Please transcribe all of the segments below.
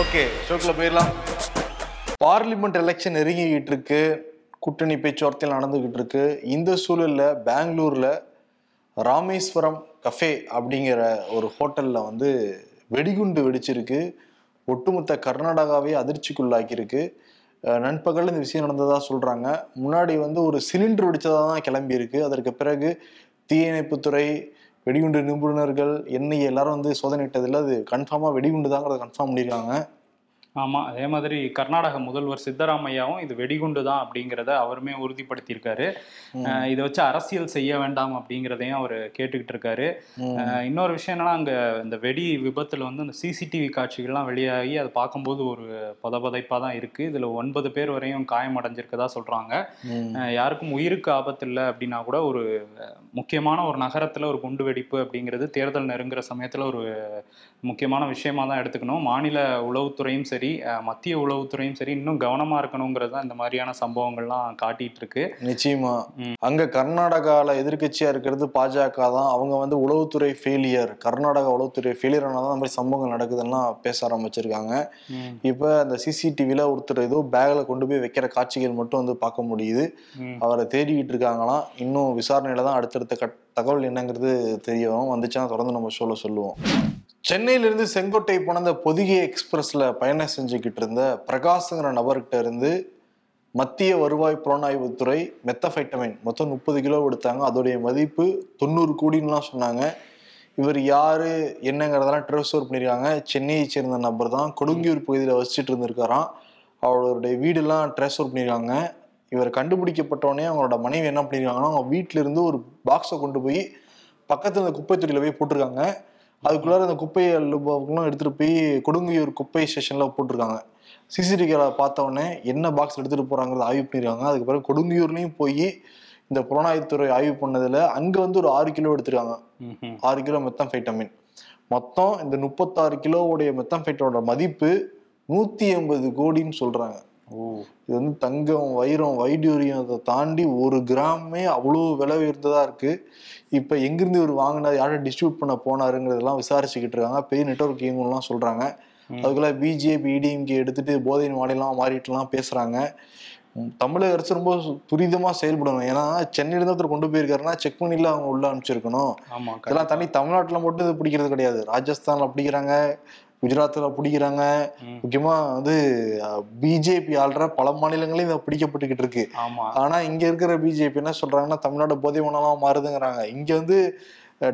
Okay ஷோக்கில் போயிடலாம். Parliament election நெருங்கிக்கிட்டு இருக்கு. கூட்டணி பேச்சுவார்த்தையில் நடந்துக்கிட்டு இருக்கு. இந்த சூழலில் பெங்களூரில் ராமேஸ்வரம் கஃபே அப்படிங்கிற ஒரு ஹோட்டலில் வந்து வெடிகுண்டு வெடிச்சிருக்கு. ஒட்டுமொத்த கர்நாடகாவே அதிர்ச்சிக்குள்ளாக்கியிருக்கு. நண்பகல் இந்த விஷயம் நடந்ததா சொல்கிறாங்க முன்னாடி வந்து ஒரு சிலிண்டர் வெடித்ததாக தான் கிளம்பியிருக்கு. அதற்கு பிறகு தீயணைப்புத்துறை வெடிகுண்டு நிபுணர்கள் என்னை எல்லாரும் வந்து சோதனையிட்டதில் அது கன்ஃபார்மாக வெடிகுண்டு தாங்கிறத கன்ஃபார்ம் பண்ணியிருக்காங்க ஆமா அதே மாதிரி கர்நாடக முதல்வர் சித்தராமையாவும் இது வெடிகுண்டு தான் அப்படிங்கிறத அவருமே உறுதிப்படுத்தியிருக்காரு. இதை வச்சு அரசியல் செய்ய வேண்டாம் அப்படிங்கிறதையும் அவர் கேட்டுக்கிட்டு இருக்காரு இன்னொரு விஷயம் என்னன்னா அங்க இந்த வெடி விபத்துல வந்து அந்த சிசிடிவி காட்சிகள்லாம் வெளியாகி அதை பார்க்கும்போது ஒரு பதபதைப்பா தான் இருக்கு. இதுல ஒன்பது பேர் வரையும் காயம் அடைஞ்சிருக்கதா. அஹ் யாருக்கும் உயிருக்கு ஆபத்து இல்லை அப்படின்னா கூட ஒரு முக்கியமான ஒரு நகரத்துல ஒரு குண்டு வெடிப்பு அப்படிங்கிறது தேர்தல் நெருங்குற சமயத்துல ஒரு முக்கியமான விஷயமா தான் எடுத்துக்கணும். மாநில உளவுத்துறையும் சரி அஹ், மத்திய உளவுத்துறையும் சரி இன்னும் கவனமா இருக்கணுங்கிறது தான் இந்த மாதிரியான சம்பவங்கள்லாம் காட்டிட்டு இருக்கு நிச்சயமா. அங்க கர்நாடகால எதிர்க்கட்சியா இருக்கிறது பாஜக தான். அவங்க வந்து உளவுத்துறை ஃபெயிலியர் கர்நாடகா உளவுத்துறை ஃபெயிலியர் ஆனாதான் இந்த மாதிரி சம்பவங்கள் நடக்குதுன்னா பேச ஆரம்பிச்சிருக்காங்க. இப்ப அந்த சிசிடிவில ஒருத்தர் ஏதோ பேக்ல கொண்டு போய் வைக்கிற காட்சிகள் மட்டும் வந்து பார்க்க முடியுது. அவரை தேடிக்கிட்டு இருக்காங்களாம். இன்னும் விசாரணையில தான் அடுத்தடுத்த தகவல் என்னங்கிறது தெரிய வரும். வந்துச்சுன்னா தொடர்ந்து நம்ம சொல்ல சொல்லுவோம். சென்னையிலிருந்து செங்கோட்டை போன அந்த பொதிகை எக்ஸ்பிரஸ்ல பயணம் செஞ்சுக்கிட்டு இருந்த பிரகாஷ்ங்கிற நபர்கிட்ட இருந்து மத்திய வருவாய் புலனாய்வுத்துறை மெத்தஃபைட்டமைன் மொத்தம் முப்பது கிலோ எடுத்தாங்க அதோடைய மதிப்பு தொண்ணூறு கோடின்லாம் சொன்னாங்க. இவர் யாரு என்னங்கிறதெல்லாம் ட்ரெஸ்வர் பண்ணியிருக்காங்க சென்னையை சேர்ந்த நபர் தான். கொடுங்கியூர் பகுதியில் வசிச்சுட்டு இருந்திருக்காராம். அவருடைய வீடெல்லாம் ட்ரெஸ்வர் பண்ணியிருக்காங்க இவர் கண்டுபிடிக்கப்பட்டோடனே அவங்களோட மனைவி என்ன பண்ணியிருக்காங்கன்னா அவங்க வீட்டிலிருந்து ஒரு பாக்ஸை கொண்டு போய் பக்கத்தில் இந்த குப்பை தொட்டியில் போய் போட்டிருக்காங்க. அதுக்குள்ளார அந்த குப்பையை எல்லாம் எடுத்துட்டு போய் கொடுங்கையூர் குப்பை ஸ்டேஷன்ல போட்டிருக்காங்க. சிசிடிவி கேமரா பார்த்த உடனே என்ன பாக்ஸ் எடுத்துட்டு போறாங்கிறத ஆய்வு பண்ணிருக்காங்க. அதுக்கு பிறகு கொடுங்கையூர்லயும் போய் இந்த புலனாய்வுத்துறை ஆய்வு பண்ணதுல அங்க வந்து ஒரு ஆறு கிலோ எடுத்திருக்காங்க. ஆறு கிலோ மெத்தம்ஃபைட்டமின் மொத்தம் இந்த முப்பத்தாறு கிலோவுடைய மெத்தம்ஃபைட்டோட மதிப்பு நூத்தி எண்பது கோடின்னு சொல்றாங்க. ஓ. இது வந்து தங்கம் வைரம் வைடூரியம் அதை தாண்டி ஒரு கிராமே அவ்வளோ விலை உயர்ந்ததா இருக்கு. இப்போ எங்கிருந்து இவர் வாங்கினார் யாரை டிஸ்ட்ரிபியூட் பண்ண போனாருங்கிறதெல்லாம் விசாரிச்சுக்கிட்டு இருக்காங்க. பெரிய நெட்ஒர்க் இயங்குலாம் சொல்றாங்க. அதுக்குள்ள பிஜேபி இடிஎம்கே எடுத்துட்டு போதை மாநிலம் மாறிட்டுலாம் பேசுறாங்க. உம், தமிழக அரசு ரொம்ப சு- துரிதமா செயல்படணும். ஏன்னா சென்னையில இருந்து ஒருத்தர் கொண்டு போயிருக்காருன்னா செக் பண்ணில அவங்க உள்ள அனுப்பிச்சிருக்கணும். இதெல்லாம் தனி தமிழ்நாட்டுல மட்டும் இது பிடிக்கிறது கிடையாது. ராஜஸ்தான்ல பிடிக்கிறாங்க குஜராத்ல பிடிக்கிறாங்க. முக்கியமா வந்து பிஜேபி ஆள்ற பல மாநிலங்களையும் இதை பிடிக்கப்பட்டுக்கிட்டு இருக்கு. ஆமா. ஆனா இங்க இருக்கிற பிஜேபி என்ன சொல்றாங்கன்னா தமிழ்நாடு போதை மணலாம் மாறுதுங்கிறாங்க. இங்க வந்து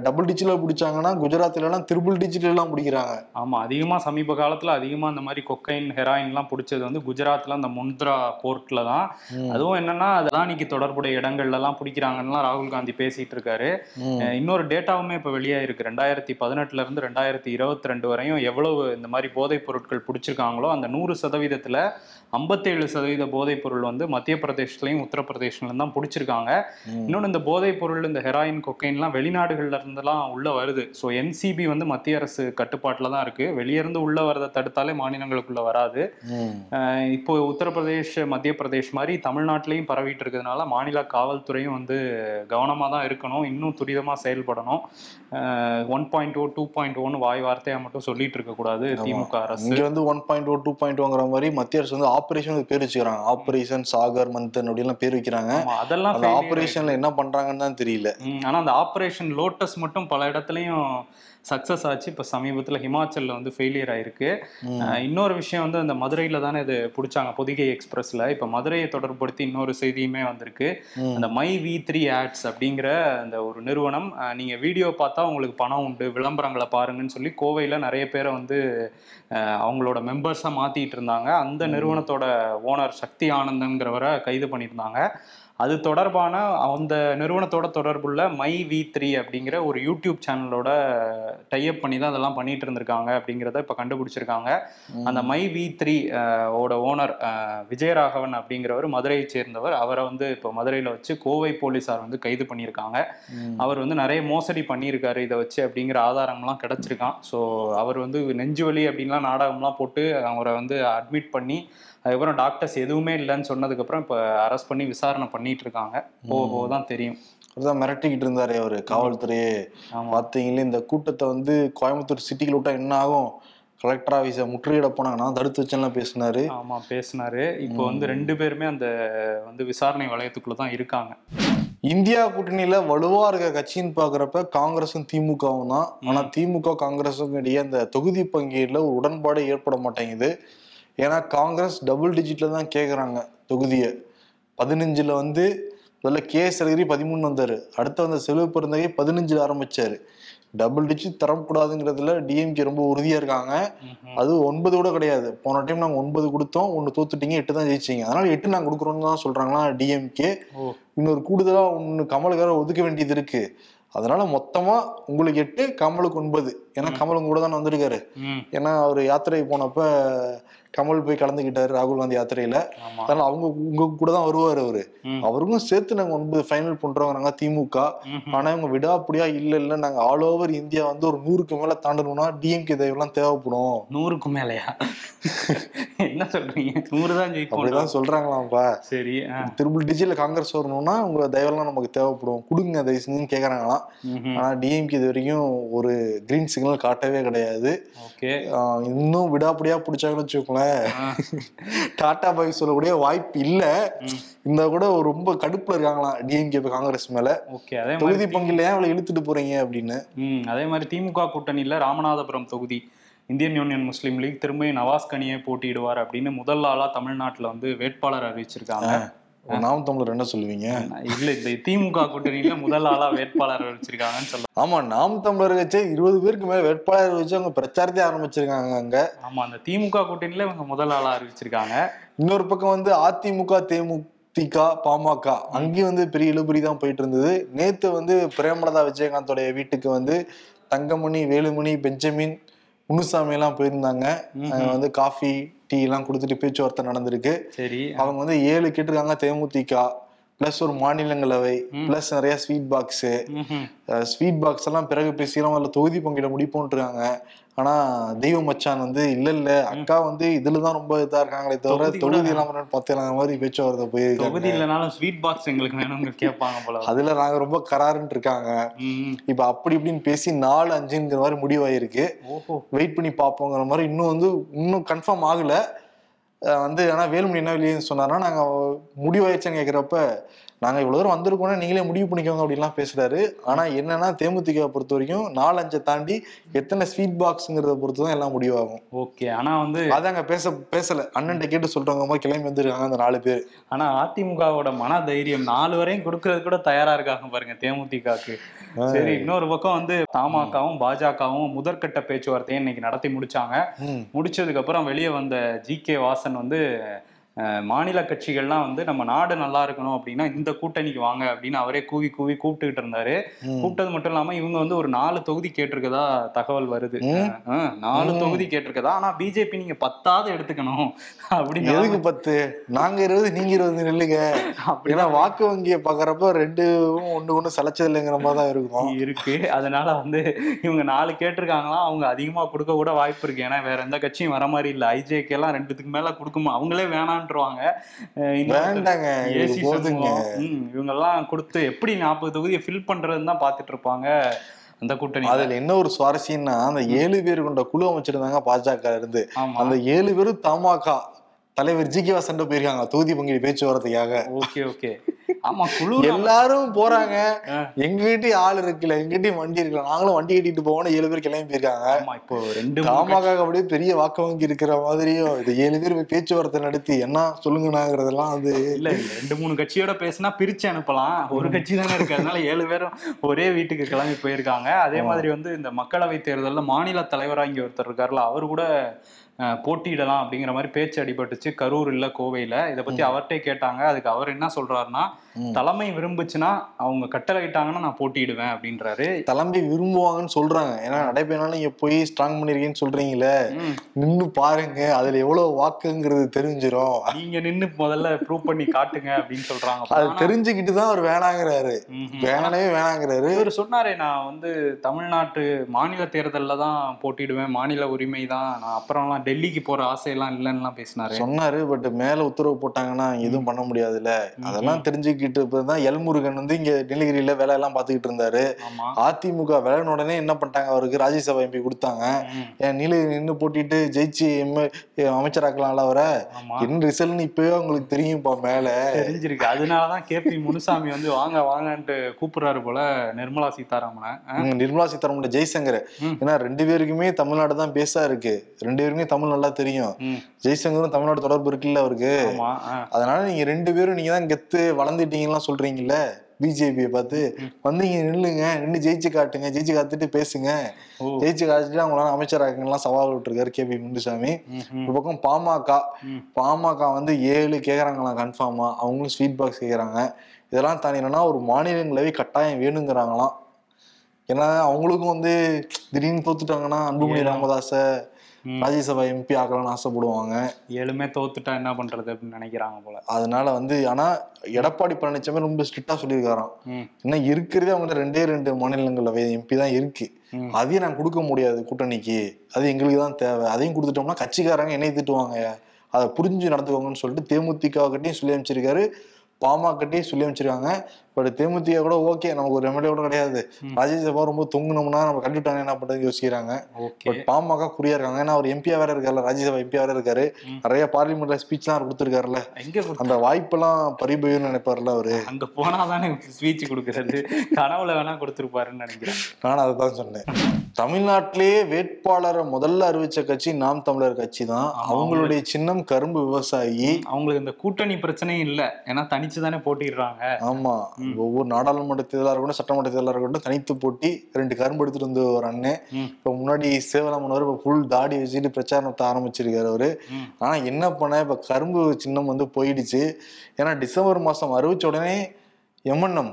டபுள் டிஜிட்ல பிடிச்சாங்கன்னா குஜராத்ல எல்லாம் த்ரிபிள் டிஜிட்ல எல்லாம் பிடிக்கிறாங்க. ஆமா அதிகமா சமீப காலத்துல அதிகமா இந்த மாதிரி கொக்கைன் ஹெராயின் எல்லாம் பிடிச்சது வந்து குஜராத்ல அந்த முந்த்ரா போர்ட்ல தான். அதுவும் என்னன்னா அதானிக்கு தொடர்புடைய இடங்கள்ல எல்லாம் பிடிக்கிறாங்கன்னா ராகுல் காந்தி பேசிட்டு இருக்காரு. இன்னொரு டேட்டாவுமே இப்ப வெளியாயிருக்கு. ரெண்டாயிரத்தி பதினெட்டுல இருந்து ரெண்டாயிரத்தி இருபத்தி ரெண்டு வரையும் எவ்வளவு இந்த மாதிரி போதைப் பொருட்கள் பிடிச்சிருக்காங்களோ அந்த நூறு சதவீதத்துல ஐம்பத்தேழு சதவீத போதைப் பொருள் வந்து மத்திய பிரதேசத்துலயும் உத்தரப்பிரதேசத்துலயும் தான் பிடிச்சிருக்காங்க. இன்னொன்று இந்த போதைப் பொருள் இந்த ஹெராயின் கொக்கைன்லாம் வெளிநாடுகள்ல இருந்தெல்லாம் உள்ள வருது ஸோ என்சிபி வந்து மத்திய அரசு கட்டுப்பாட்டில் தான் இருக்கு வெளிய இருந்து உள்ள வரதை தடுத்தாலே மாநிலங்களுக்குள்ள வராது இப்போ உத்தரப்பிரதேஷ் மத்திய பிரதேஷ் மாதிரி தமிழ்நாட்டிலையும் பரவிட்டு இருக்கிறதுனால மாநில காவல்துறையும் வந்து கவனமாக தான் இருக்கணும் இன்னும் துரிதமாக செயல்படணும் one point O two point one வாய் வார்த்தையாக மட்டும் சொல்லிட்டு இருக்கக்கூடாது திமுக அரசு இங்கே வந்து one point O two point ஒங்கிற மாதிரி மத்திய அரசு வந்து ஆபரேஷன் பேர் வச்சுக்கிறாங்க ஆபரேஷன் சாகர் மந்தன் அப்படிலாம் பேர் வைக்கிறாங்க அதெல்லாம் ஆப்ரேஷன்ல ஆபரேஷன்ல என்ன பண்றாங்கன்னு தான் தெரியல ஆனா அந்த ஆபரேஷன் லோட்டஸ் மட்டும் பல இடத்துலயும் சக்சஸ் ஆச்சு. இப்ப சமீபத்துல ஹிமாச்சல்ல வந்து ஃபெயிலியர் ஆயிருக்கு. இன்னொரு விஷயம் வந்து அந்த மதுரையில தானே இது பிடிச்சாங்க பொதிகை எக்ஸ்பிரஸ்ல இப்ப மதுரையை தொடர்புபடுத்தி இன்னொரு செய்தியுமே வந்திருக்கு. அந்த மை வி த்ரீ ஆட்ஸ் அப்படிங்கிற அந்த ஒரு நிறுவனம் அஹ் நீங்க வீடியோ பார்த்தா உங்களுக்கு பணம் உண்டு விளம்பரங்களை பாருங்கன்னு சொல்லி கோவையில நிறைய பேரை வந்து அவங்களோட மெம்பர்ஸா மாத்திட்டு இருந்தாங்க. அந்த நிறுவனத்தோட ஓனர் சக்தி ஆனந்தங்கிறவரை கைது பண்ணியிருந்தாங்க. அது தொடர்பான அந்த நிறுவனத்தோட தொடர்புள்ள மை வி த்ரீ அப்படிங்கிற ஒரு யூடியூப் சேனலோட டைப் பண்ணி தான் அதெல்லாம் பண்ணிட்டு இருந்திருக்காங்க அப்படிங்கிறத இப்போ கண்டுபிடிச்சிருக்காங்க. அந்த மை வி த்ரீ ஓட ஓனர் விஜயராகவன் அப்படிங்கிறவர் மதுரையை சேர்ந்தவர் அவரை வந்து இப்போ மதுரையில் வச்சு கோவை போலீஸார் வந்து கைது பண்ணியிருக்காங்க. அவர் வந்து நிறைய மோசடி பண்ணியிருக்காரு இதை வச்சு அப்படிங்கிற ஆதாரம்லாம் கிடைச்சிருக்கான். ஸோ அவர் வந்து நெஞ்சு வலி அப்படின்லாம் நாடகம்லாம் போட்டு அவரை வந்து அட்மிட் பண்ணி அதுக்கப்புறம் டாக்டர்ஸ் எதுவுமே இல்லைன்னு சொன்னதுக்கப்புறம் இப்போ அரெஸ்ட் பண்ணி விசாரணை பண்ணிட்டு இருக்காங்க. போக போக தான் தெரியும். அதுதான் மிரட்டிக்கிட்டு இருந்தாரு அவரு காவல்துறையே. ஆமா. பாத்தீங்களே இந்த கூட்டத்தை வந்து கோயம்புத்தூர் சிட்டிக்குள்ள விட்டா என்ன ஆகும்? கலெக்டர் ஆஃபீஸை முற்றுகையிட போனாங்கன்னா தடுத்து வச்செல்லாம் பேசினாரு. ஆமா பேசினாரு. இப்போ வந்து ரெண்டு பேருமே அந்த வந்து விசாரணை வளையத்துக்குள்ள தான் இருக்காங்க. இந்தியா கூட்டணியில வலுவா இருக்க கட்சின்னு பாக்குறப்ப காங்கிரஸும் திமுகவும் தான். ஆனா திமுக காங்கிரஸும் இடையே அந்த தொகுதி பங்கீடுல ஒரு உடன்பாடு ஏற்பட மாட்டேங்குது. ஏன்னா காங்கிரஸ் டபுள் டிஜிட்ல தான் கேக்குறாங்க தொகுதியை. பதினஞ்சுல வந்து முதல்ல கே அழகிரி பதிமூணு வந்தாரு. அடுத்து வந்த செல்வ பெருந்தகை பதினஞ்சுல ஆரம்பிச்சாரு. டபுள் டிஜிட் தரக்கூடாதுங்கிறதுல டிஎம்கே ரொம்ப உறுதியா இருக்காங்க. அது ஒன்பது கூட கிடையாது. போன டைம் நாங்க ஒன்பது கொடுத்தோம் ஒன்னு தோத்துட்டீங்க எட்டு தான் ஜெயிச்சீங்க. அதனால எட்டு நாங்க கொடுக்குறோம்னு தான் சொல்றாங்களா டிஎம்கே இன்னொரு கூடுதலா ஒன்னு கமலுக்காக ஒதுக்க வேண்டியது இருக்கு. அதனால மொத்தமா உங்களுக்கு எட்டு கமலுக்கு ஒன்பது. ஏன்னா கமல் உங்க கூட தான் வந்திருக்காரு. ஏன்னா அவர் யாத்திரை போனப்ப கமல் போய் கலந்துக்கிட்டாரு ராகுல் காந்தி யாத்திரையில. அதனால அவங்க உங்க கூட தான் வருவாரு அவரு. அவருக்கும் சேர்த்து நாங்க ஒன்பது ஃபைனல் பண்றோங்கிறாங்க திமுக. ஆனா இவங்க விடாப்படியா இல்ல இல்ல நாங்க ஆல் ஓவர் இந்தியா வந்து ஒரு நூறுக்கு மேல தாண்டணும்னா டிஎம்கே தயவுலாம் தேவைப்படும். நூறுக்கு மேலயா? என்ன சொல்றீங்க? நூறு தான் அப்படிதான் சொல்றாங்களாம்ப்பா. சரி ஆ. திரும்ப டிஜிட்டல் காங்கிரஸ் வரணும்னா உங்க தயவெல்லாம் நமக்கு தேவைப்படும். கொடுங்க தயவு செஞ்சுன்னு கேக்குறாங்களாம். ஆனா டிஎம்கே இது வரைக்கும் ஒரு கிரீன் சிக்னல் காட்டவே கிடையாது. இன்னும் விடாப்படியா பிடிச்சாங்கன்னு வச்சுக்கோங்களேன். டாடா பாய் சொல்லக்கூடிய வாய்ப்பு இல்ல. இந்த கூட ரொம்ப கடுப்புல இருக்காங்களாம். டிஎம்கே காங்கிரஸ் மேல. தொகுதி பங்கில ஏன் அவளை இழுத்துட்டு போறீங்க அப்படின்னு? அதே மாதிரி திமுக கூட்டணியில ராமநாதபுரம் தொகுதி. இந்தியன் யூனியன் முஸ்லீம் லீக் திரும்பி நவாஸ் கனியை போட்டியிடுவார் அப்படின்னு முதல் ஆளா தமிழ்நாட்டுல வந்து வேட்பாளர் அறிவிச்சிருக்காங்க. நாம் தமிழர் என்ன சொல்லுவீங்க? இல்ல இந்த திமுக கூட்டணியில முதல் ஆளா வேட்பாளர் அறிவிச்சிருக்காங்கன்னு சொல்ல ஆமா நாம் தமிழர் கட்சி இருபது பேருக்கு மேல வேட்பாளர் வச்சு அவங்க பிரச்சாரத்தை ஆரம்பிச்சிருக்காங்க அங்க. ஆமா அந்த திமுக கூட்டணியில இவங்க முதல் ஆளா அறிவிச்சிருக்காங்க. இன்னொரு பக்கம் வந்து அதிமுக தேமுதிக பாமக அங்கேயும் வந்து பெரிய இழுபறி தான் போயிட்டு இருந்தது. நேத்து வந்து பிரேமலதா விஜயகாந்தோடைய வீட்டுக்கு வந்து தங்கமணி வேலுமணி பெஞ்சமின் முனுசாமி எல்லாம் போயிருந்தாங்க வந்து காஃபி டீ எல்லாம் கொடுத்துட்டு பேச்சுவார்த்தை நடந்திருக்கு. சரி. அவங்க வந்து ஏழு கேட்டிருக்காங்க தேமுதிக பிளஸ் ஒரு மாநிலங்களவை பிளஸ் நிறைய ஸ்வீட் பாக்ஸ். ஸ்வீட் பாக்ஸ் எல்லாம் பிறகு பேசிக்கலாம் அதில் தொகுதி பங்கிட முடிப்போன்றாங்க ஆனா தெய்வ மச்சான் வந்து இல்ல இல்ல அக்கா வந்து இதுலதான் ரொம்ப இதா இருக்காங்களே தவிர தொகுதி எல்லாம் பார்த்துக்கலாம் மாதிரி பேச்சுவார்த்தை போயிருக்காங்க. தொகுதி இல்லைனாலும் ஸ்வீட் பாக்ஸ் எங்களுக்கு வேணும்னு கேட்பாங்க போல. அதுல நாங்க ரொம்ப கராருன்னு இருக்காங்க. இப்ப அப்படி இப்படின்னு பேசி நாலு அஞ்சுங்கிற மாதிரி முடிவாயிருக்கு. ஓஹோ. வெயிட் பண்ணி பார்ப்போங்கிற மாதிரி இன்னும் வந்து இன்னும் கன்ஃபார்ம் ஆகல. வந்து ஆனா வேலுமணி என்ன வெளியே சொன்னார்னா நாங்க முடிவாயிடுச்சுன்னு கேக்குறப்ப நாங்க இவ்வளவு தூரம் வந்திருக்கோம்னா நீங்களே முடிவு பண்ணிக்கோங்க அப்படின்லாம் பேசுறாரு. ஆனா என்னன்னா தேமுதிக பொறுத்த வரைக்கும் நாலஞ்சை தாண்டி எத்தனை ஸ்வீட் பாக்ஸ்ங்கிறத பொறுத்து தான் எல்லாம் முடிவாகும். ஓகே. ஆனா வந்து அதாங்க பேச பேசல. அண்ணன் கேட்டு சொல்றவங்க மாதிரி கிளம்பி வந்திருக்காங்க அந்த நாலு பேர். ஆனா அதிமுகவோட மன தைரியம் நாலு வரையும் கொடுக்கறது கூட தயாரா இருக்காங்க பாருங்க தேமுதிகக்கு சரி இன்னொரு பக்கம் வந்து தமாகவும் பாஜகவும் முதற்கட்ட பேச்சுவார்த்தையை இன்னைக்கு நடத்தி முடிச்சாங்க. முடிச்சதுக்கு அப்புறம் வெளியே வந்த ஜி கே வாசன் வந்து மாநில கட்சிகள்லாம் வந்து நம்ம நாடு நல்லா இருக்கணும் அப்படின்னா இந்த கூட்டணிக்கு வாங்க அப்படின்னு அவரே கூவி கூவி கூப்பிட்டுக்கிட்டு இருந்தாரு. கூப்பிட்டது மட்டும் இல்லாம இவங்க வந்து ஒரு நாலு தொகுதி கேட்டிருக்கதா தகவல் வருது. நாலு தொகுதி கேட்டிருக்கதா? ஆனா பிஜேபி நீங்க பத்தாவது எடுத்துக்கணும் அப்படின்னு எதுக்கு பத்து? நாங்க இருபது நீங்க இருபது நில்லுங்க ஏன்னா வாக்கு வங்கியை பாக்குறப்ப ரெண்டு ஒண்ணு ஒண்ணு சளைச்சது இல்லைங்கிற மாதிரி தான் இருக்கும். இருக்கு. அதனால வந்து இவங்க நாலு கேட்டிருக்காங்களாம் அவங்க அதிகமா கொடுக்க கூட வாய்ப்பு இருக்கு. ஏன்னா வேற எந்த கட்சியும் வர மாதிரி இல்ல. ஐஜேக்கு எல்லாம் ரெண்டுத்துக்கு மேல கொடுக்குமா? அவங்களே வேணான்றுவாங்க இன்னொருத்தர் வேண்டாங்க ஏசி இவங்க எல்லாம் கொடுத்து எப்படி நாற்பது தொகுதியை ஃபில் பண்றதுன்னு தான் பாத்துட்டு இருப்பாங்க அந்த கூட்டணி. அதுல என்ன ஒரு சுவாரஸ்யம்னா அந்த ஏழு பேர் கொண்ட குழு அமைச்சிருந்தாங்க பாஜக இருந்து. அந்த ஏழு பேரும் தமாகா. தலைவர் ஜி கே வாசன் போயிருக்காங்க. தொகுதி பங்கீடு பேச்சுவார்த்தைக்காக. Okay okay. ஆமா குழு எல்லாரும் போறாங்க. ஆ. எங்ககிட்டயும் ஆள் இருக்குல்ல எங்ககிட்டயும் வண்டி இருக்குல்ல நாங்களும் வண்டி கட்டிட்டு போவோம்னு ஏழு பேர் கிளம்பி போயிருக்காங்க. ஆமா இப்போ ரெண்டு மூணு தமாக அப்படியே பெரிய வாக்கு வங்கி இருக்கிற மாதிரியும் இது ஏழு பேர் போய் பேச்சுவார்த்தை நடத்தி என்ன சொல்லுங்கண்ணாங்கிறதெல்லாம் வந்து இல்ல இல்ல. ரெண்டு மூணு கட்சியோட பேசினா பிரிச்சு அனுப்பலாம். ஒரு கட்சி தானே இருக்கு. அதனால ஏழு பேரும் ஒரே வீட்டுக்கு கிளம்பி போயிருக்காங்க. அதே மாதிரி வந்து இந்த மக்களவை தேர்தல்ல மாநில தலைவரா இங்க ஒருத்தர் இருக்காருல்ல அவர் கூட போட்டியிடலாம் அப்படிங்கிற மாதிரி பேச்சு அடிபட்டுச்சு. கரூர் இல்ல கோவையில. இதை பத்தி அவர்கிட்ட கேட்டாங்க. அதுக்கு அவர் என்ன சொல்றாருன்னா. தலைமை விரும்புச்சுன்னா அவங்க கட்டளையிட்டாங்கன்னா நான் போட்டியிடுவேன் அப்படின்றாரு. தலைமை விரும்புவாங்கன்னு சொல்றாங்க. ஏன்னா நடைபெறனால நீங்க போய் ஸ்ட்ராங் பண்ணிருக்கீங்கன்னு சொல்றீங்களே. நின்னு பாருங்க. அதுல எவ்வளவு வாக்குங்கிறது தெரிஞ்சிரும். நீங்க நின்னு முதல்ல ப்ரூவ் பண்ணி காட்டுங்க அப்படின்னு சொல்றாங்க. அது ஆனா- தெரிஞ்சுக்கிட்டு தான் அவர் வேணாங்கிறாரு. வேணவே வேணாங்கிறாரு. இவர் சொன்னாரே நான் வந்து தமிழ்நாட்டு மாநில தேர்தல்ல தான் போட்டியிடுவேன். மாநில உரிமை தான். நான் அப்புறம்லாம் டெல்லிக்கு போற ஆசையெல்லாம் இல்லைன்னுலாம் பேசினாரு. சொன்னாரு பட் மேல உத்தரவு போட்டாங்கன்னா எதுவும் பண்ண முடியாதுல்ல. அதெல்லாம் தெரிஞ்சுக்கிட்டு இப்பதான் எல்முருகன் வந்து இங்க நீலகிரியில வேலை எல்லாம் பாத்துக்கிட்டு இருந்தாரு அதிமுக விளையாடின உடனே என்ன பண்ணிட்டாங்க? அவருக்கு ராஜ்யசபா எம்பி கொடுத்தாங்க. ஏன் நீலகிரி நின்று போட்டிட்டு ஜெயிச்சு எம் அமைச்சராக்கலாம்ல அவரை? என்ன ரிசல்ட்னு இப்பவே உங்களுக்கு தெரியும்ப்பா மேல. தெரிஞ்சிருக்கு. அதனாலதான் கேபி முனுசாமி வந்து வாங்க வாங்கன்ட்டு கூப்பிடுறாரு போல நிர்மலா சீதாராமனை. நிர்மலா சீதாராமன் ஜெய்சங்கர். ஏன்னா ரெண்டு பேருக்குமே தமிழ்நாடு தான் பேசா இருக்கு. ரெண்டு பேருக்குமே தமிழ் நல்லா தெரியும். ஜெய்சங்கரும் தமிழ்நாடு தொடர்பு இருக்குல்ல அவருக்கு? அதனால நீங்க ரெண்டு பேரும் நீங்க தான் கெத்து வளர்ந்துட்டீங்கலாம் சொல்றீங்கல்ல? பிஜேபியை பார்த்து வந்து இங்க நில்லுங்க நின்று ஜெயிச்சு காட்டுங்க ஜெயிச்சு காத்துட்டு பேசுங்க. ஜெயிச்சு காத்துட்டு அவங்களால அமைச்சராக்கங்கள்லாம் சவால் விட்டுருக்காரு கே பி முனுசாமி. ம், ம், ஒரு பக்கம் பாமக. பாமக வந்து ஏழு கேக்குறாங்களாம் கன்ஃபார்மா அவங்களும் ஸ்வீட் பாக்ஸ் கேக்குறாங்க. இதெல்லாம் தாண்டி என்னன்னா ஒரு மாநிலங்களவை கட்டாயம் வேணுங்கிறாங்களாம். ஏன்னா அவங்களுக்கும் வந்து திடீர்னு தோத்துட்டாங்கன்னா அன்புமணி ஏன்? ராஜ்யசபா எம்பி ஆக்கலாம்னு ஆசைப்படுவாங்க. ஏழுமே தோத்துட்டா என்ன பண்றது அப்படின்னு நினைக்கிறாங்க போல. அதனால வந்து ஆனா எடப்பாடி பழனிசாமி ரொம்ப ஸ்ட்ரிக்டா சொல்லியிருக்காராம். ம், ஏன்னா இருக்கிறதே அவங்க ரெண்டே ரெண்டு மாநிலங்களவை எம்பி தான் இருக்கு. அதையும் நான் கொடுக்க முடியாது கூட்டணிக்கு. அது எங்களுக்கு தான் தேவை. அதையும் கொடுத்துட்டோம்னா கட்சிக்காரங்க என்னை திட்டுவாங்க. அதை புரிஞ்சு நடந்துக்கோங்கன்னு சொல்லிட்டு தேமுதிக கிட்டையும் சொல்லி அமைச்சிருக்காரு பாமகட்டையும் சொல்லி அமைச்சிருக்காங்க பட் தேமுதிக கூட ஓகே நமக்கு ஒரு எம்எல்ஏ கூட கிடையாது. ராஜ்யசபா ரொம்ப தொங்குனோம்னா நம்ம கண்டுட்டாங்க என்ன பண்றது யோசிக்கிறாங்க. பட் பாமக குறியா இருக்காங்க. ஏன்னா அவர் எம்பியா வேற இருக்காருல்ல ராஜ்யசபா எம்பியா வேற இருக்காரு. நிறைய பார்லிமெண்ட்ல ஸ்பீச்லாம் கொடுத்துருக்காருல்ல. அந்த வாய்ப்பெல்லாம் பறிபோயும்னு நினைப்பாருல்ல அவரு. அங்க போனாதானே ஸ்பீச் கொடுக்கறது. கனவுல வேணா கொடுத்துருப்பாருன்னு நினைக்கிறேன். நான் அதை தான் சொன்னேன். தமிழ்நாட்டிலேயே வேட்பாளரை முதல்ல அறிவிச்ச கட்சி நாம் தமிழர் கட்சி தான். அவங்களுடைய சின்னம் கரும்பு விவசாயி. அவங்களுக்கு இந்த கூட்டணி பிரச்சனையும் இல்ல. ஏன்னா தனிச்சு தானே போட்டிடுறாங்க ஆமா ஒவ்வொரு நாடாளுமன்ற தேர்தலா இருக்கட்டும் சட்டமன்ற தேர்தலா இருக்கட்டும் தனித்து போட்டி ரெண்டு கரும்பு எடுத்துட்டு வந்து ஒரு அண்ணன். இப்ப முன்னாடி சேவலாமனவர் இப்ப ஃபுல் தாடி வச்சுட்டு பிரச்சாரத்தை ஆரம்பிச்சிருக்காரு அவரு. ஆனா என்ன பண்ண இப்ப கரும்பு சின்னம் வந்து போயிடுச்சு. ஏன்னா டிசம்பர் மாசம் அறிவிச்ச உடனே எம்என்எம்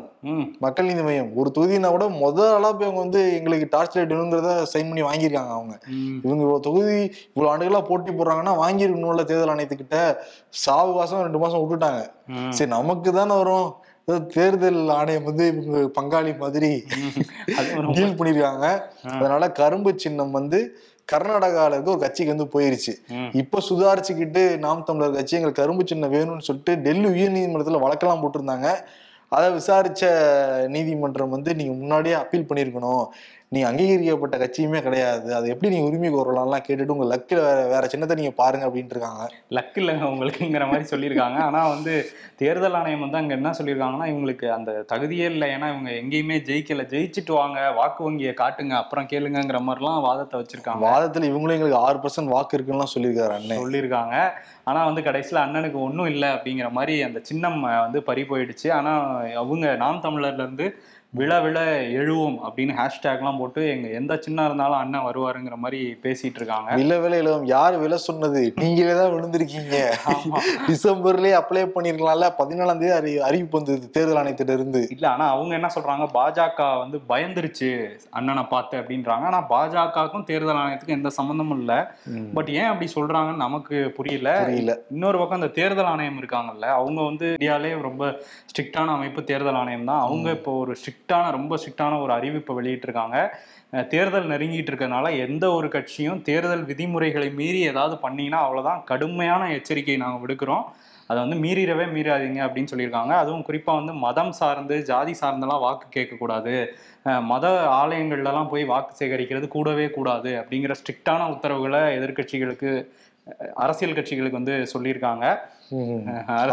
மக்கள் நீதி மையம் ஒரு தொகுதினா கூட முதல் ஆளா போய் அவங்க வந்து எங்களுக்கு டார்ச் லைட் வேணுங்கிறத சைன் பண்ணி வாங்கியிருக்காங்க அவங்க. இவங்க இவ்வளவு தொகுதி இவ்வளவு ஆண்டுகளா போட்டி போடுறாங்கன்னா வாங்கிருக்கணும்ல தேர்தல் ஆணையத்துக்கிட்ட சாவு மாசம் ரெண்டு மாசம் விட்டுட்டாங்க. சரி நமக்கு தானே வரும். தேர்தல் ஆணையம் வந்து இவங்க பங்காளி மாதிரி அது ஒரு டீல் பண்ணிருக்காங்க. அதனால கரும்பு சின்னம் வந்து கர்நாடகால இருக்க ஒரு கட்சிக்கு வந்து போயிருச்சு. இப்ப சுதாரிச்சுக்கிட்டு நாம் தமிழர் கட்சி எங்களுக்கு கரும்பு சின்னம் வேணும்னு சொல்லிட்டு டெல்லி உயர் நீதிமன்றத்துல வழக்கெல்லாம் போட்டிருந்தாங்க. அதை விசாரிச்ச நீதிமன்றம் வந்து நீங்க முன்னாடியே அப்பீல் பண்ணியிருக்கணும் நீங்க அங்கீகரிக்கப்பட்ட கட்சியுமே கிடையாது. அதை எப்படி நீங்க உரிமை கோரலாம்லாம் கேட்டுட்டு உங்க லக்கில் வேற வேற சின்னத்தை நீங்க பாருங்க அப்படின்ட்டு இருக்காங்க லக் இல்லைங்க உங்களுக்குங்கிற மாதிரி சொல்லியிருக்காங்க. ஆனா வந்து தேர்தல் ஆணையம் வந்து அங்க என்ன சொல்லியிருக்காங்கன்னா இவங்களுக்கு அந்த தகுதியே இல்லை. ஏன்னா இவங்க எங்கேயுமே ஜெயிக்கல. ஜெயிச்சுட்டு வாங்க வாக்கு வங்கியை காட்டுங்க அப்புறம் கேளுங்கங்கிற மாதிரிலாம் வாதத்தை வச்சிருக்காங்க. வாதத்துல இவங்களும் எங்களுக்கு ஆறு பர்சன்ட் வாக்கு இருக்குன்னு சொல்லியிருக்காரு அண்ணன் சொல்லியிருக்காங்க. ஆனா வந்து கடைசியில அண்ணனுக்கு ஒன்றும் இல்லை அப்படிங்கிற மாதிரி அந்த சின்னம் வந்து பறி போயிடுச்சு. ஆனா அவங்க நாம் தமிழர்ல இருந்து விழ விழ எழுவோம் அப்படின்னு ஹேஷ்டேக்லாம் போட்டு எங்க எந்த சின்னம் இருந்தாலும் அண்ணன் வருவாருங்கிற மாதிரி பேசிட்டு இருக்காங்க விலை விலை இலவம் யார் விலை சொன்னது? நீங்களே தான் விழுந்திருக்கீங்க. டிசம்பர்லயே அப்ளை பண்ணிருக்கலாம்ல. பதினாலாம் தேதி அறி அறிவிப்பு வந்தது தேர்தல் ஆணையத்திட்ட இருந்து இல்ல ஆனா அவங்க என்ன சொல்றாங்க? பாஜக வந்து பயந்துருச்சு அண்ணனை பார்த்து அப்படின்றாங்க. ஆனா பாஜகவுக்கும் தேர்தல் ஆணையத்துக்கும் எந்த சம்மந்தமும் இல்ல. பட் ஏன் அப்படி சொல்றாங்கன்னு நமக்கு புரியல. இன்னொரு பக்கம் இந்த தேர்தல் ஆணையம் இருக்காங்கல்ல அவங்க வந்து இந்தியாலே ரொம்ப ஸ்ட்ரிக்டான அமைப்பு தேர்தல் ஆணையம் தான். அவங்க இப்போ ஒரு ஸ்ட்ரிக்டான ரொம்ப ஸ்ட்ரிக்டான ஒரு அறிவிப்பை வெளியிட்டிருக்காங்க. தேர்தல் நெருங்கிட்டு இருக்கனால எந்த ஒரு கட்சியும் தேர்தல் விதிமுறைகளை மீறி ஏதாவது பண்ணீங்கன்னா அவ்வளோதான் கடுமையான எச்சரிக்கையை நாங்கள் விடுக்கிறோம். அதை வந்து மீறிடவே மீறாதீங்க அப்படின்னு சொல்லியிருக்காங்க. அதுவும் குறிப்பாக வந்து மதம் சார்ந்து ஜாதி சார்ந்தெல்லாம் வாக்கு கேட்கக்கூடாது. மத ஆலயங்கள்லலாம் போய் வாக்கு சேகரிக்கிறது கூடவே கூடாது அப்படிங்கிற ஸ்ட்ரிக்டான உத்தரவுகளை எதிர்க்கட்சிகளுக்கு அரசியல் கட்சிகளுக்கு வந்து சொல்லியிருக்காங்க.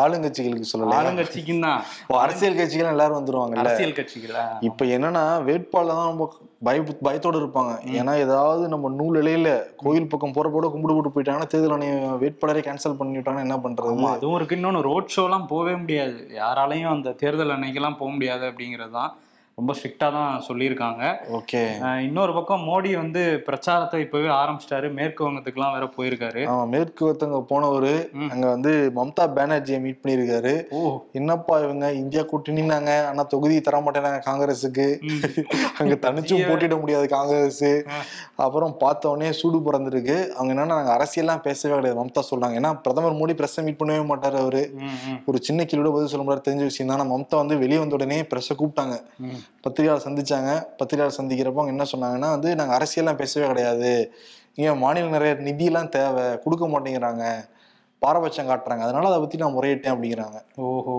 ஆளுங்கட்சிகளுக்கு சொல்லல ஆளுங்கட்சிக்கும் தான் அரசியல் கட்சிகள் எல்லாரும் வந்துருவாங்கல்ல? அரசியல் கட்சிகள்? இப்ப என்னன்னா வேட்பாளர் தான் ரொம்ப பய பயத்தோட இருப்பாங்க. ஏன்னா ஏதாவது நம்ம நூல் இலையில கோயில் பக்கம் போறப்போட கும்பிடு போட்டு போயிட்டாங்கன்னா தேர்தல் ஆணையம் வேட்பாளரை கேன்சல் பண்ணிவிட்டாங்கன்னா என்ன பண்றது? அதுவும் இருக்கு. இன்னொன்னு ரோட் ஷோலாம் போகவே முடியாது. யாராலையும் அந்த தேர்தல் அன்னைக்கெல்லாம் போக முடியாது அப்படிங்கிறது தான். ரொம்ப ஸ்ட்ரிக்டா தான் சொல்லியிருக்காங்க. ஓகே. இன்னொரு பக்கம் மோடி வந்து பிரச்சாரத்தை இப்பவே ஆரம்பிச்சிட்டாரு. மேற்கு வங்கத்துக்குலாம் வேற போயிருக்காரு. ஆமா மேற்கு வத்தங்க போனவரு. அங்க வந்து மம்தா பானர்ஜியை மீட் பண்ணியிருக்காரு. ஓ. என்னப்பா இவங்க? இந்தியா கூட்டணினாங்க ஆனா தொகுதி தர மாட்டேனாங்க காங்கிரஸுக்கு. அங்க தனிச்சும் போட்டிட முடியாது காங்கிரஸ். அப்புறம் பார்த்த உடனே சூடு பிறந்திருக்கு. அவங்க என்னன்னா நாங்க அரசியல்லாம் பேசவே கிடையாது மம்தா சொல்றாங்க. ஏன்னா பிரதமர் மோடி பிரஸ் மீட் பண்ணவே மாட்டாரு அவரு. ஒரு சின்ன கிலோட பதில் சொல்ல முடியாது. தெரிஞ்ச விஷயம் தான். மம்தா வந்து வெளியே வந்த உடனே பிரஸ்ஸை கூப்பிட்டாங்க. பத்திரிகையாளர் சந்திச்சாங்க. பத்திரிகையாளர் சந்திக்கிறப்போ அவங்க என்ன சொன்னாங்கன்னா வந்து நாங்க அரசியல்லாம் பேசவே கிடையாது. ஏன் மாநிலம் நிறைய நிதியெல்லாம் தேவை. கொடுக்க மாட்டேங்கிறாங்க. பாரபட்சம் காட்டுறாங்க. அதனால அதை பத்தி நான் முறையிட்டேன் அப்படிங்கிறாங்க. ஓஹோ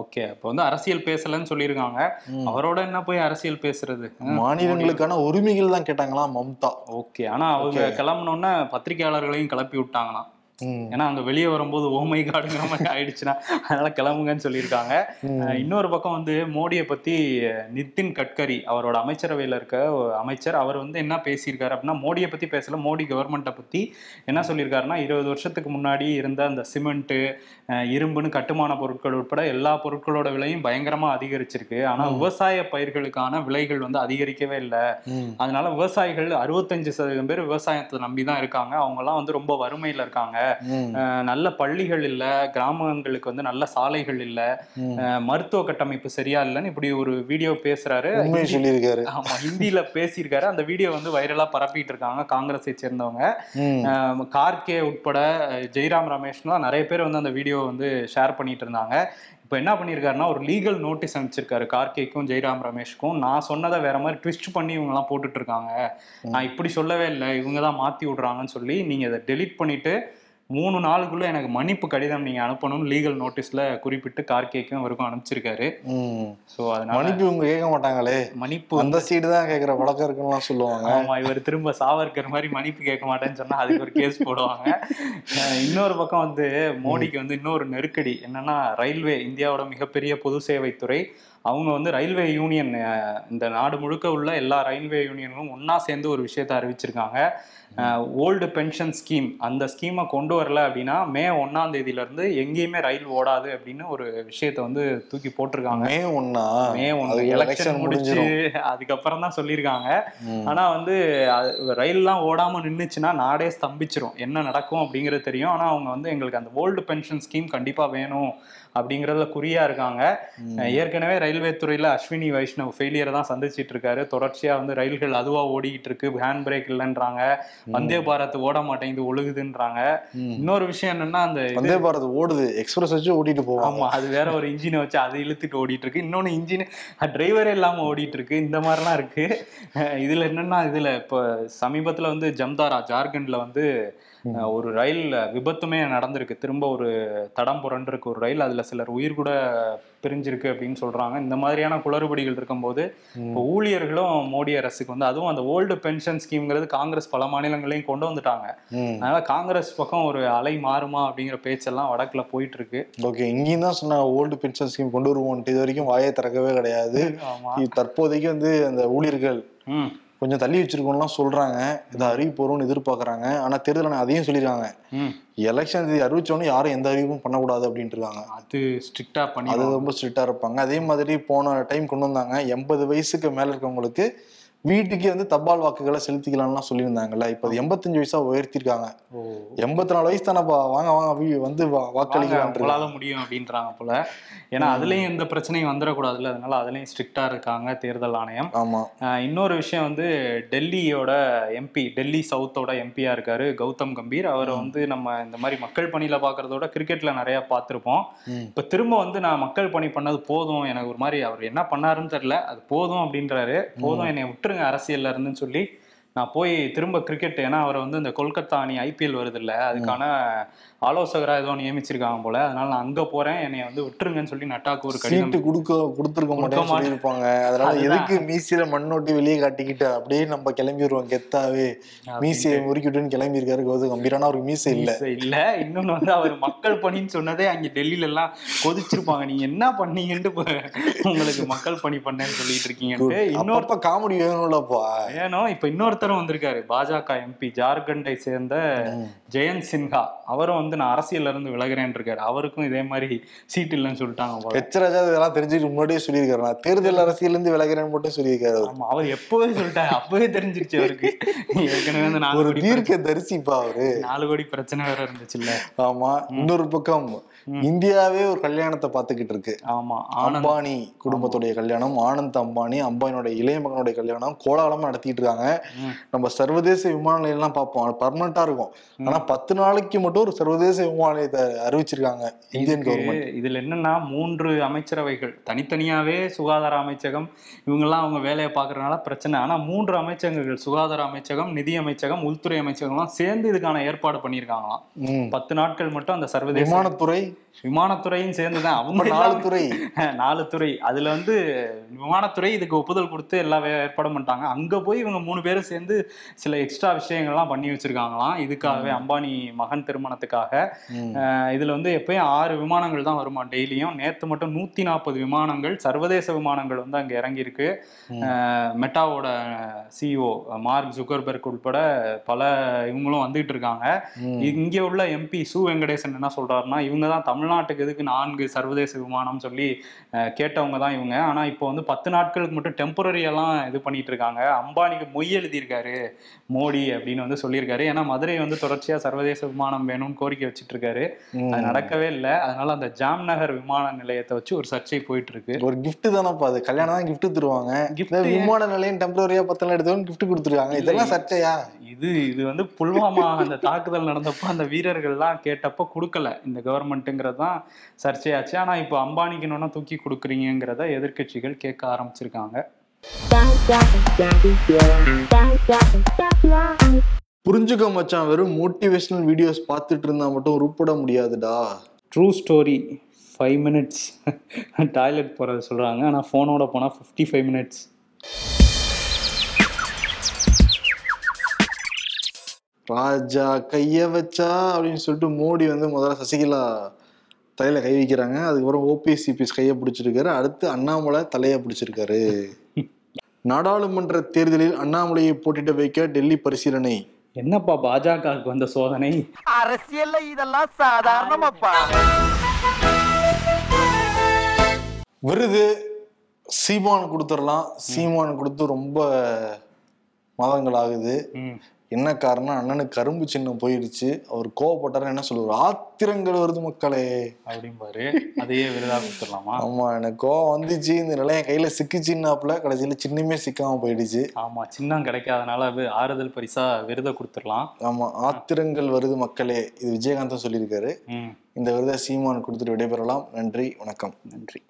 ஓகே. அப்போ வந்து அரசியல் பேசலன்னு சொல்லியிருக்காங்க. அவரோட என்ன போய் அரசியல் பேசுறது? மாநிலங்களுக்கான உரிமைகள் தான் கேட்டாங்களாம் மம்தா. ஓகே. ஆனா அவங்க கிளம்பினோடனே பத்திரிகையாளர்களையும் கிளப்பி விட்டாங்களாம். ஏன்னா அங்க வெளியே வரும்போது ஓமை காடுங்கிற மாதிரி ஆயிடுச்சுன்னா அதனால கிளம்புங்கன்னு சொல்லியிருக்காங்க. இன்னொரு பக்கம் வந்து மோடியை பத்தி நிதின் கட்கரி அவரோட அமைச்சரவையில இருக்க அமைச்சர் அவர் வந்து என்ன பேசியிருக்காரு அப்படின்னா மோடியை பத்தி பேசல. மோடி கவர்மெண்ட்டை பத்தி என்ன சொல்லியிருக்காருன்னா இருபது வருஷத்துக்கு முன்னாடி இருந்த அந்த சிமெண்ட் இரும்புன்னு கட்டுமான பொருட்கள் உட்பட எல்லா பொருட்களோட விலையும் பயங்கரமா அதிகரிச்சிருக்கு. ஆனா விவசாய பயிர்களுக்கான விலைகள் வந்து அதிகரிக்கவே இல்லை. அதனால விவசாயிகள் அறுபத்தஞ்சு சதவீதம் பேர் விவசாயத்தை நம்பி தான் இருக்காங்க. அவங்க எல்லாம் வந்து ரொம்ப வறுமையில இருக்காங்க. நல்ல பள்ளிகள் இல்ல கிராமங்களுக்கு வந்து நல்ல சாலைகள் இல்ல. மருத்துவ கட்டமைப்பு சரியா இல்லைன்னு இப்படி ஒரு வீடியோ பேசுறாரு. சொல்லியிருக்காரு. ஆமா ஹிந்தியில பேசியிருக்காரு. அந்த வீடியோ வந்து வைரலா பரப்பிட்டு இருக்காங்க காங்கிரஸை சேர்ந்தவங்க. கார்கே உட்பட ஜெய்ராம் ரமேஷ்லாம் நிறைய பேர் வந்து அந்த வீடியோ வந்து ஷேர் பண்ணிட்டு இருந்தாங்க. இப்போ என்ன பண்ணியிருக்காருன்னா ஒரு லீகல் நோட்டீஸ் அனுப்பிச்சிருக்காரு கார்கேக்கும் ஜெய்ராம் ரமேஷ்க்கும். நான் சொன்னதை வேற மாதிரி ட்விஸ்ட் பண்ணி இவங்கெல்லாம் போட்டுட்டு இருக்காங்க. நான் இப்படி சொல்லவே இல்லை. இவங்க தான் மாத்தி விடுறாங்கன்னு சொல்லி நீங்க இதை டெலீட் பண்ணிட்டு மூணு நாளுக்குள்ள எனக்கு மன்னிப்பு கடிதம் நீங்க அனுப்பணும்னு லீகல் நோட்டீஸ்ல குறிப்பிட்டு கார்கேக்கும் அவருக்கும் அனுப்பிச்சிருக்காரு. ஸோ அதனால மன்னிப்பு இவங்க கேட்க மாட்டாங்களே. மன்னிப்பு அந்த சைடு தான் கேட்கிற பழக்கம் இருக்குன்னு சொல்லுவாங்க. ஆமா இவர் திரும்ப சாவர்கர் மாதிரி மன்னிப்பு கேட்க மாட்டேன்னு சொன்னா அதுக்கு ஒரு கேஸ் போடுவாங்க. இன்னொரு பக்கம் வந்து மோடிக்கு வந்து இன்னொரு நெருக்கடி. என்னன்னா ரயில்வே இந்தியாவோட மிகப்பெரிய பொது சேவைத்துறை அவங்க வந்து ரயில்வே யூனியன் இந்த நாடு முழுக்க உள்ள எல்லா ரயில்வே யூனியனும் ஒண்ணா சேர்ந்து ஒரு விஷயத்தை அறிவிச்சிருக்காங்க. Old pension scheme. அந்த ஸ்கீமை கொண்டு வரல அப்படின்னா மே ஒன்னாம் தேதியில இருந்து எங்கேயுமே ரயில் ஓடாது அப்படின்னு ஒரு விஷயத்தை வந்து தூக்கி போட்டிருக்காங்க. மே ஒன்னா மே ஒன்று எலெக்ஷன் முடிச்சு. அதுக்கப்புறம் தான் சொல்லியிருக்காங்க. ம். ஆனா வந்து ரயில்லாம் ஓடாம நின்னுச்சுன்னா நாடே ஸ்தம்பிச்சிரும். என்ன நடக்கும் அப்படிங்கிறது தெரியும். ஆனா அவங்க வந்து எங்களுக்கு அந்த ஓல்டு பென்ஷன் ஸ்கீம் கண்டிப்பா வேணும் அப்படிங்கறதுல குறியா இருக்காங்க. ஏற்கனவே ரயில்வே துறையில அஸ்வினி வைஷ்ணவ் ஃபெயிலியரை தான் சந்திச்சிட்டு இருக்காரு. தொடர்ச்சியா வந்து ரயில்கள் அதுவா ஓடிக்கிட்டு இருக்கு. ஹேண்ட் பிரேக் இல்லைன்றாங்க. வந்தே பாரத் ஓட மாட்டேங்குது ஒழுகுதுன்றாங்க. இன்னொரு விஷயம் என்னன்னா அந்த வந்தே பாரத் ஓடுது எக்ஸ்பிரஸ் வச்சு ஓட்டிட்டு போவாங்க. ஆமா அது வேற ஒரு இன்ஜினை வச்சு அதை இழுத்துட்டு ஓடிட்டு இருக்கு இன்னொன்னு இன்ஜின் டிரைவரே இல்லாம ஓடிட்டு இருக்கு இந்த மாதிரிலாம் இருக்கு. இதுல என்னன்னா இதுல இப்போ சமீபத்துல வந்து ஜம்தாரா ஜார்க்கண்ட்ல வந்து ஒரு ரயில் விபத்துமே நடந்திருக்கு. திரும்ப ஒரு தடம் புரண்டிருக்கு ஒரு ரயில் அதுல சிலர் உயிர் கூட பிரிஞ்சிருக்கு அப்படின்னு சொல்றாங்க. இந்த மாதிரியான குளறுபடிகள் இருக்கும்போது இப்போ ஊழியர்களும் மோடி அரசுக்கு வந்து அதுவும் அந்த ஓல்டு பென்ஷன் ஸ்கீம்ங்கிறது காங்கிரஸ் பல மாநிலங்களையும் கொண்டு வந்துட்டாங்க. அதனால காங்கிரஸ் பக்கம் ஒரு அலை மாறுமா அப்படிங்கிற பேச்செல்லாம் வடக்குல போயிட்டு இருக்கு ஓகே இங்கேயும் தான் சொன்னாங்க ஓல்டு பென்ஷன் ஸ்கீம் கொண்டு வருவோம்ட்டு இது வரைக்கும் வாயை திறக்கவே கிடையாது. தற்போதைக்கு வந்து அந்த ஊழியர்கள் கொஞ்சம் தள்ளி வச்சிருக்கோம்லாம் சொல்றாங்க. இதை அறிவிப்பு வரும்னு எதிர்பார்க்கறாங்க. ஆனா தேர்தல் ஆணையம் அதையும் சொல்லிருக்காங்க ம். எலெக்ஷன் தேதி அறிவிச்சோன்னு யாரும் எந்த அறிவிப்பும் பண்ணக்கூடாது அப்படின்ட்டு இருக்காங்க. அது ஸ்ட்ரிக்டா பண்ணி அது ரொம்ப ஸ்ட்ரிக்டா இருப்பாங்க. அதே மாதிரி போன டைம் கொண்டு வந்தாங்க. எண்பது வயசுக்கு மேல இருக்கவங்களுக்கு வீட்டுக்கே வந்து தபால் வாக்குகளை செலுத்திக்கலாம்லாம் சொல்லியிருந்தாங்கல்ல. இப்போ அது எண்பத்தஞ்சு வயசா உயர்த்திருக்காங்க. எண்பத்தி நாலு வயசு தானப்பா. வாங்க வாங்க வந்து வாக்களிக்கலாம் முடியும் அப்படின்றாங்க போல. ஏன்னா அதுலயும் எந்த பிரச்சனையும் வந்துடக்கூடாதுல்ல. அதனால அதுலயும் ஸ்ட்ரிக்டா இருக்காங்க தேர்தல் ஆணையம். ஆமா. இன்னொரு விஷயம் வந்து டெல்லியோட எம்பி டெல்லி சவுத்தோட எம்பியா இருக்காரு கௌதம் கம்பீர். அவரை வந்து நம்ம இந்த மாதிரி மக்கள் பணியில பாக்குறதோட கிரிக்கெட்ல நிறைய பார்த்திருப்போம். இப்ப திரும்ப வந்து நான் மக்கள் பணி பண்ணது போதும். எனக்கு ஒரு மாதிரி அவர் என்ன பண்ணாருன்னு தெரியல. அது போதும் அப்படின்றாரு. போதும். என்னை விட்டுருங்க அரசியல்ல இருந்துன்னு சொல்லி நான் போய் திரும்ப கிரிக்கெட் ஏன்னா அவர் வந்து இந்த கொல்கத்தா அணி ஐபிஎல் வருது இல்லை அதுக்கான ஆலோசகரா ஏதோ நியமிச்சிருக்காங்க போல. அதனால நான் அங்க போறேன். என்னை வந்து விட்டுருங்கன்னு சொல்லி நட்டாக்கு ஒரு கடிதம் கொடுக்க கொடுத்துருக்க மாட்டேன்னு மாட்டேன். சொல்லியிருப்பாங்க. அதனால. எதுக்கு மீசியில மண்ணோட்டி வெளியே காட்டிக்கிட்டு அப்படியே நம்ம கிளம்பிடுவோம் கெத்தாவே. மீசையை முறுக்கிட்டுன்னு கிளம்பி இருக்காரு கௌதம். கம்பீர் ஆனா அவருக்கு மீசை இல்ல. இல்ல. இன்னொன்னு வந்து அவர் மக்கள் பணின்னு சொன்னதே அங்க டெல்லியில எல்லாம் கொதிச்சிருப்பாங்க. நீங்க என்ன பண்ணீங்கன்ட்டு உங்களுக்கு மக்கள் பணி பண்ணேன்னு சொல்லிட்டு இருக்கீங்கன்ட்டு இன்னொரு அப்பப்ப காமெடி வேணும்லப்பா. ஏனோ இப்ப இன்னொருத்தரும் வந்திருக்காரு. பாஜக எம்பி ஜார்க்கண்டை சேர்ந்த ஜெயந்த் சின்ஹா. அவரும் வந்து நான் அரசியல்ல இருந்து விலகுறேன்னு இருக்காரு. அவருக்கும் இதே மாதிரி சீட் இல்லைன்னு சொல்லிட்டாங்க எச்சராஜா இதெல்லாம் தெரிஞ்சுட்டு முன்னாடியே சொல்லியிருக்காரு. நான் தேர்தல் அரசியல் இருந்து விலகிறேன்னு மட்டும் சொல்லியிருக்காரு. ஆமா அவர் எப்பவே சொல்லிட்டாரு. அப்பவே தெரிஞ்சிருச்சு அவருக்கு. ஏற்கனவே வந்து நாலு தீர்க்க தரிசிப்பா அவரு. நாலு கோடி பிரச்சனை வேற இருந்துச்சுல்ல. ஆமா இன்னொரு பக்கம் இந்தியாவே ஒரு கல்யாணத்தை பார்த்துக்கிட்டு இருக்கு. ஆமா அம்பானி குடும்பத்துடைய கல்யாணம் ஆனந்த் அம்பானி அம்பானியோட இளைய மகனுடைய கல்யாணம் கோலாகலமா நடத்திட்டு இருக்காங்க. நம்ம சர்வதேச விமான நிலையம்லாம் பார்ப்போம். அது பர்மனண்டா இருக்கும். ஆனா பத்து நாளைக்கு மட்டும் ஒரு சர்வதேச விமான நிலையத்தை அறிவிச்சிருக்காங்க இந்தியன் கவர்மெண்ட் இதுல என்னன்னா மூன்று அமைச்சரவைகள். தனித்தனியாவே சுகாதார அமைச்சகம் இவங்கெல்லாம் அவங்க வேலையை பார்க்கறதுனால பிரச்சனை. ஆனா மூன்று அமைச்சகங்கள் சுகாதார அமைச்சகம் நிதி அமைச்சகம் உள்துறை அமைச்சகம்லாம் சேர்ந்து இதுக்கான ஏற்பாடு பண்ணியிருக்காங்களாம். பத்து நாட்கள் மட்டும் அந்த சர்வதேச விமானத்துறை விமானத்துறையும் சேர்ந்துதான். அவங்க நாலு துறை. நாலு துறை. அதுல வந்து விமானத்துறை இதுக்கு ஒப்புதல் கொடுத்து எல்லா ஏற்பாடும் பண்ணிட்டாங்க. அங்க போய் இவங்க மூணு பேரும் சேர்ந்து சில எக்ஸ்ட்ரா விஷயங்கள்லாம் பண்ணி வச்சிருக்காங்களாம். இதுக்காகவே அம்பானி மகன் திருமணத்துக்காக. இதுல வந்து எப்பயும் ஆறு விமானங்கள் தான் வருமா டெய்லியும். நேத்து மட்டும் நூத்தி நாற்பது விமானங்கள் சர்வதேச விமானங்கள் வந்து அங்க இறங்கியிருக்கு. ம். அஹ் மெட்டாவோட சிஇஓ மார்க் ஜுக்கர்பர்க் உட்பட பல இவங்களும் வந்துட்டு இருக்காங்க. இங்க உள்ள எம்பி சு வெங்கடேசன் என்ன சொல்றாருன்னா இவங்க தான் தமிழ்நாட்டுக்கு எதுக்கு நான்கு சர்வதேச விமானம் சொல்லி கேட்டவங்க தான் இவங்க. ஆனா இப்போ வந்து பத்து நாட்களுக்கு மட்டும் டெம்பரரி எல்லாம் இது பண்ணிட்டு இருக்காங்க. அம்பானிக்கு மொய் எழுதியிருக்காரு மோடி அப்படின்னு வந்து சொல்லியிருக்காரு. ஏன்னா மதுரை வந்து தொடர்ச்சியா சர்வதேச விமானம் வேணும்னு கோரிக்கை வச்சிட்டு இருக்காரு. அது நடக்கவே இல்லை. அதனால அந்த ஜாம்நகர் விமான நிலையத்தை வச்சு ஒரு சர்ச்சை போயிட்டு இருக்கு ஒரு gift தானப்பா அது. கல்யாணம் தான் gift தருவாங்க. விமான நிலையம் டெம்பரரியா பத்தலாம் எடுத்தவங்க gift கொடுத்துருக்காங்க. இதெல்லாம் சர்ச்சையா? இது இது வந்து புல்வாமா அந்த தாக்குதல் நடந்தப்போ அந்த வீரர்கள்லாம் கேட்டப்போ கொடுக்கல. இந்த கவர்மெண்ட்டுங்கிறது தான் சர்ச்சையாச்சு. ஆனா இப்போ அம்பானிக்கு இன்னொன்னா தூக்கி கொடுக்குறீங்கிறத எதிர்க்கட்சிகள் கேட்க ஆரம்பிச்சிருக்காங்க. புரிஞ்சுக்க மச்சான் வெறும் மோட்டிவேஷனல் வீடியோஸ் பார்த்துட்டு இருந்தா மட்டும் உருப்பட முடியாதுடா. True story five minutes toilet போகிறது சொல்கிறாங்க ஆனால் ஃபோனோட போனால் ஃபிஃப்டி ஃபைவ் மினிட்ஸ் ராஜா கைய வச்சா அப்படின்னு சொல்லிட்டு மோடி வந்து முதல்ல சசிகலா தலையில கை வைக்கிறாங்க. அதுக்கப்புறம் ஓபிஎஸ் சிபிஎஸ் கையை பிடிச்சிருக்காரு. அடுத்து அண்ணாமலை தலையை பிடிச்சிருக்காரு. நாடாளுமன்ற தேர்தலில் அண்ணாமலையை போட்டிட்டு வைக்க டெல்லி பரிசீலனை. என்னப்பா பாஜகவுக்கு வந்த சோதனை? அரசியல்ல இதெல்லாம் சாதாரணமாப்பா. விருது சீமான் கொடுத்துடலாம். சீமான் கொடுத்து ரொம்ப மாதங்கள் ஆகுது. என்ன காரணம் அண்ணனுக்கு கரும்பு சின்னம் போயிடுச்சு. அவர் கோவப்பட்டாரு என்ன சொல்லுவார்? ஆத்திரங்கள் வருது மக்களே. அப்படிம்பாரு. அதையே விருதா கொடுத்துடலாமா? ஆமா எனக்கு கோவம் வந்துச்சு. இந்த நிலையம் கையில சிக்கிச்சின்னாப்புல கடைசியில சின்னமே சிக்காம போயிடுச்சு. ஆமா சின்னம் கிடைக்காதனால அது ஆறுதல் பரிசா விருதை கொடுத்துடலாம். ஆமா ஆத்திரங்கள் வருது மக்களே. இது விஜயகாந்த் சொல்லியிருக்காரு. இந்த விருதை சீமான் கொடுத்துட்டு விடைபெறலாம். நன்றி வணக்கம். நன்றி.